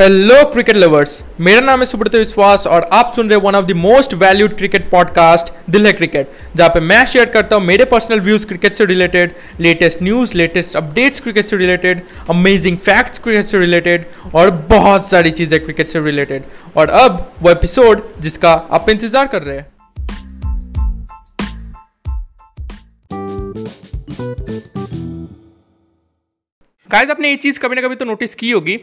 Hello cricket lovers मेरा नाम है सुब्रत विश्वास और आप सुन रहे one of the most valued cricket podcast Dil Hai cricket जहाँ पे मैं शेयर करता हूँ मेरे पर्सनल व्यूज़ क्रिकेट से related latest news latest updates cricket से रिलेटेड अमेजिंग फैक्ट्स क्रिकेट से रिलेटेड और बहुत सारी चीज़ें क्रिकेट से रिलेटेड और अब वो एपिसोड जिसका आप इंतज़ार कर रहे हैं। गाइस आपने ये चीज़ कभी ना कभी तो नोटिस की होगी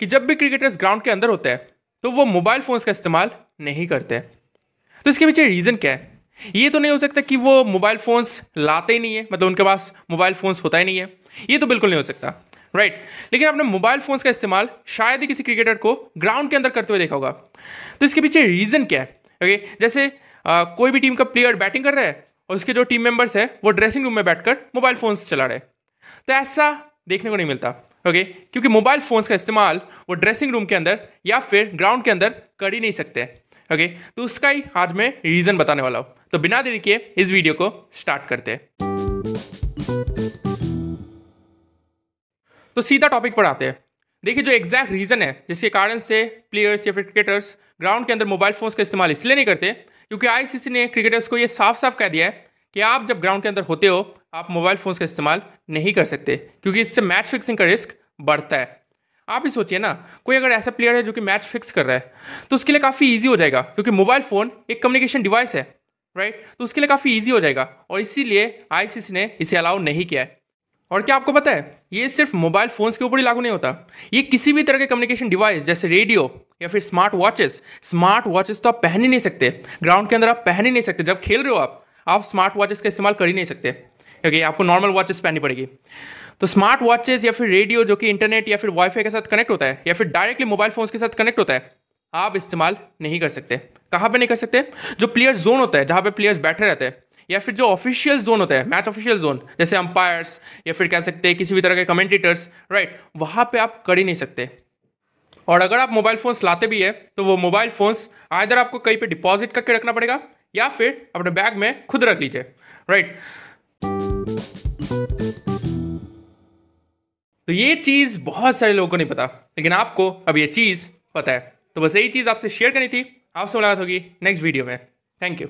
कि जब भी क्रिकेटर्स ग्राउंड के अंदर होते हैं तो वो मोबाइल फ़ोन्स का इस्तेमाल नहीं करते। तो इसके पीछे रीज़न क्या है? ये तो नहीं हो सकता कि वो मोबाइल फ़ोन्स लाते ही नहीं है मतलब उनके पास मोबाइल फ़ोन्स होता ही नहीं है। ये तो बिल्कुल नहीं हो सकता राइट. लेकिन आपने मोबाइल फ़ोन्स का इस्तेमाल शायद ही किसी क्रिकेटर को ग्राउंड के अंदर करते हुए देखा होगा। तो इसके पीछे रीज़न क्या है? ओके? जैसे आ, कोई भी टीम का प्लेयर बैटिंग कर रहा है और उसके जो टीम मेंबर्स है वो ड्रेसिंग रूम में बैठकर मोबाइल फ़ोन्स चला रहे तो ऐसा देखने को नहीं मिलता। ओके क्योंकि मोबाइल फोन्स का इस्तेमाल वो ड्रेसिंग रूम के अंदर या फिर ग्राउंड के अंदर कर ही नहीं सकते। ओके तो उसका ही आज मैं रीजन बताने वाला हूँ। तो बिना देरी के इस वीडियो को स्टार्ट करते हैं। तो सीधा टॉपिक पर आते हैं। देखिए जो एग्जैक्ट रीजन है, जिसके कारण से प्लेयर्स या फिर क्रिकेटर्स ग्राउंड के अंदर मोबाइल फोन्स का इस्तेमाल इसलिए नहीं करते, क्योंकि आईसीसी ने क्रिकेटर्स को यह साफ़ साफ़ कह दिया है कि आप जब ग्राउंड के अंदर होते हो, आप मोबाइल फ़ोन्स का इस्तेमाल नहीं कर सकते, क्योंकि इससे मैच फिक्सिंग का रिस्क बढ़ता है। आप ही सोचिए ना, कोई अगर ऐसा प्लेयर है जो कि मैच फिक्स कर रहा है तो उसके लिए काफ़ी ईजी हो जाएगा, क्योंकि मोबाइल फ़ोन एक कम्युनिकेशन डिवाइस है राइट तो उसके लिए काफ़ी ईजी हो जाएगा, और इसीलिए आईसीसी ने इसे अलाउ नहीं किया है। और क्या आपको पता है, ये सिर्फ़ मोबाइल फोन्स के ऊपर ही लागू नहीं होता, ये किसी भी तरह के कम्युनिकेशन डिवाइस जैसे रेडियो या फिर स्मार्ट वॉचेस स्मार्ट वॉचेस तो आप पहन ही नहीं सकते ग्राउंड के अंदर आप पहन ही नहीं सकते, जब खेल रहे हो आप आप स्मार्ट वॉचेस का इस्तेमाल कर ही नहीं सकते। ओके आपको नॉर्मल वॉचेस पहननी पड़ेगी। तो स्मार्ट वॉचेस या फिर रेडियो जो कि इंटरनेट या फिर वाईफाई के साथ कनेक्ट होता है, या फिर डायरेक्टली मोबाइल फोन्स के साथ कनेक्ट होता है, आप इस्तेमाल नहीं कर सकते। कहाँ पे नहीं कर सकते? जो प्लेयर जोन होता है, जहाँ पे प्लेयर्स बैठे रहते हैं, या फिर जो ऑफिशियल जोन होता है मैच ऑफिशियल जोन जैसे अंपायर्स या फिर कह सकते हैं किसी भी तरह के कमेंटेटर्स राइट वहाँ पे आप कर ही नहीं सकते। और अगर आप मोबाइल फोन्स लाते भी है तो वो मोबाइल फोन्स आइधर आपको कहीं पे डिपॉजिट करके रखना पड़ेगा या फिर अपने बैग में खुद रख लीजिए राइट तो ये चीज़ बहुत सारे लोगों को नहीं पता, लेकिन आपको अब ये चीज़ पता है। तो बस यही चीज़ आपसे शेयर करनी थी। आपसे मुलाकात होगी नेक्स्ट वीडियो में। Thank you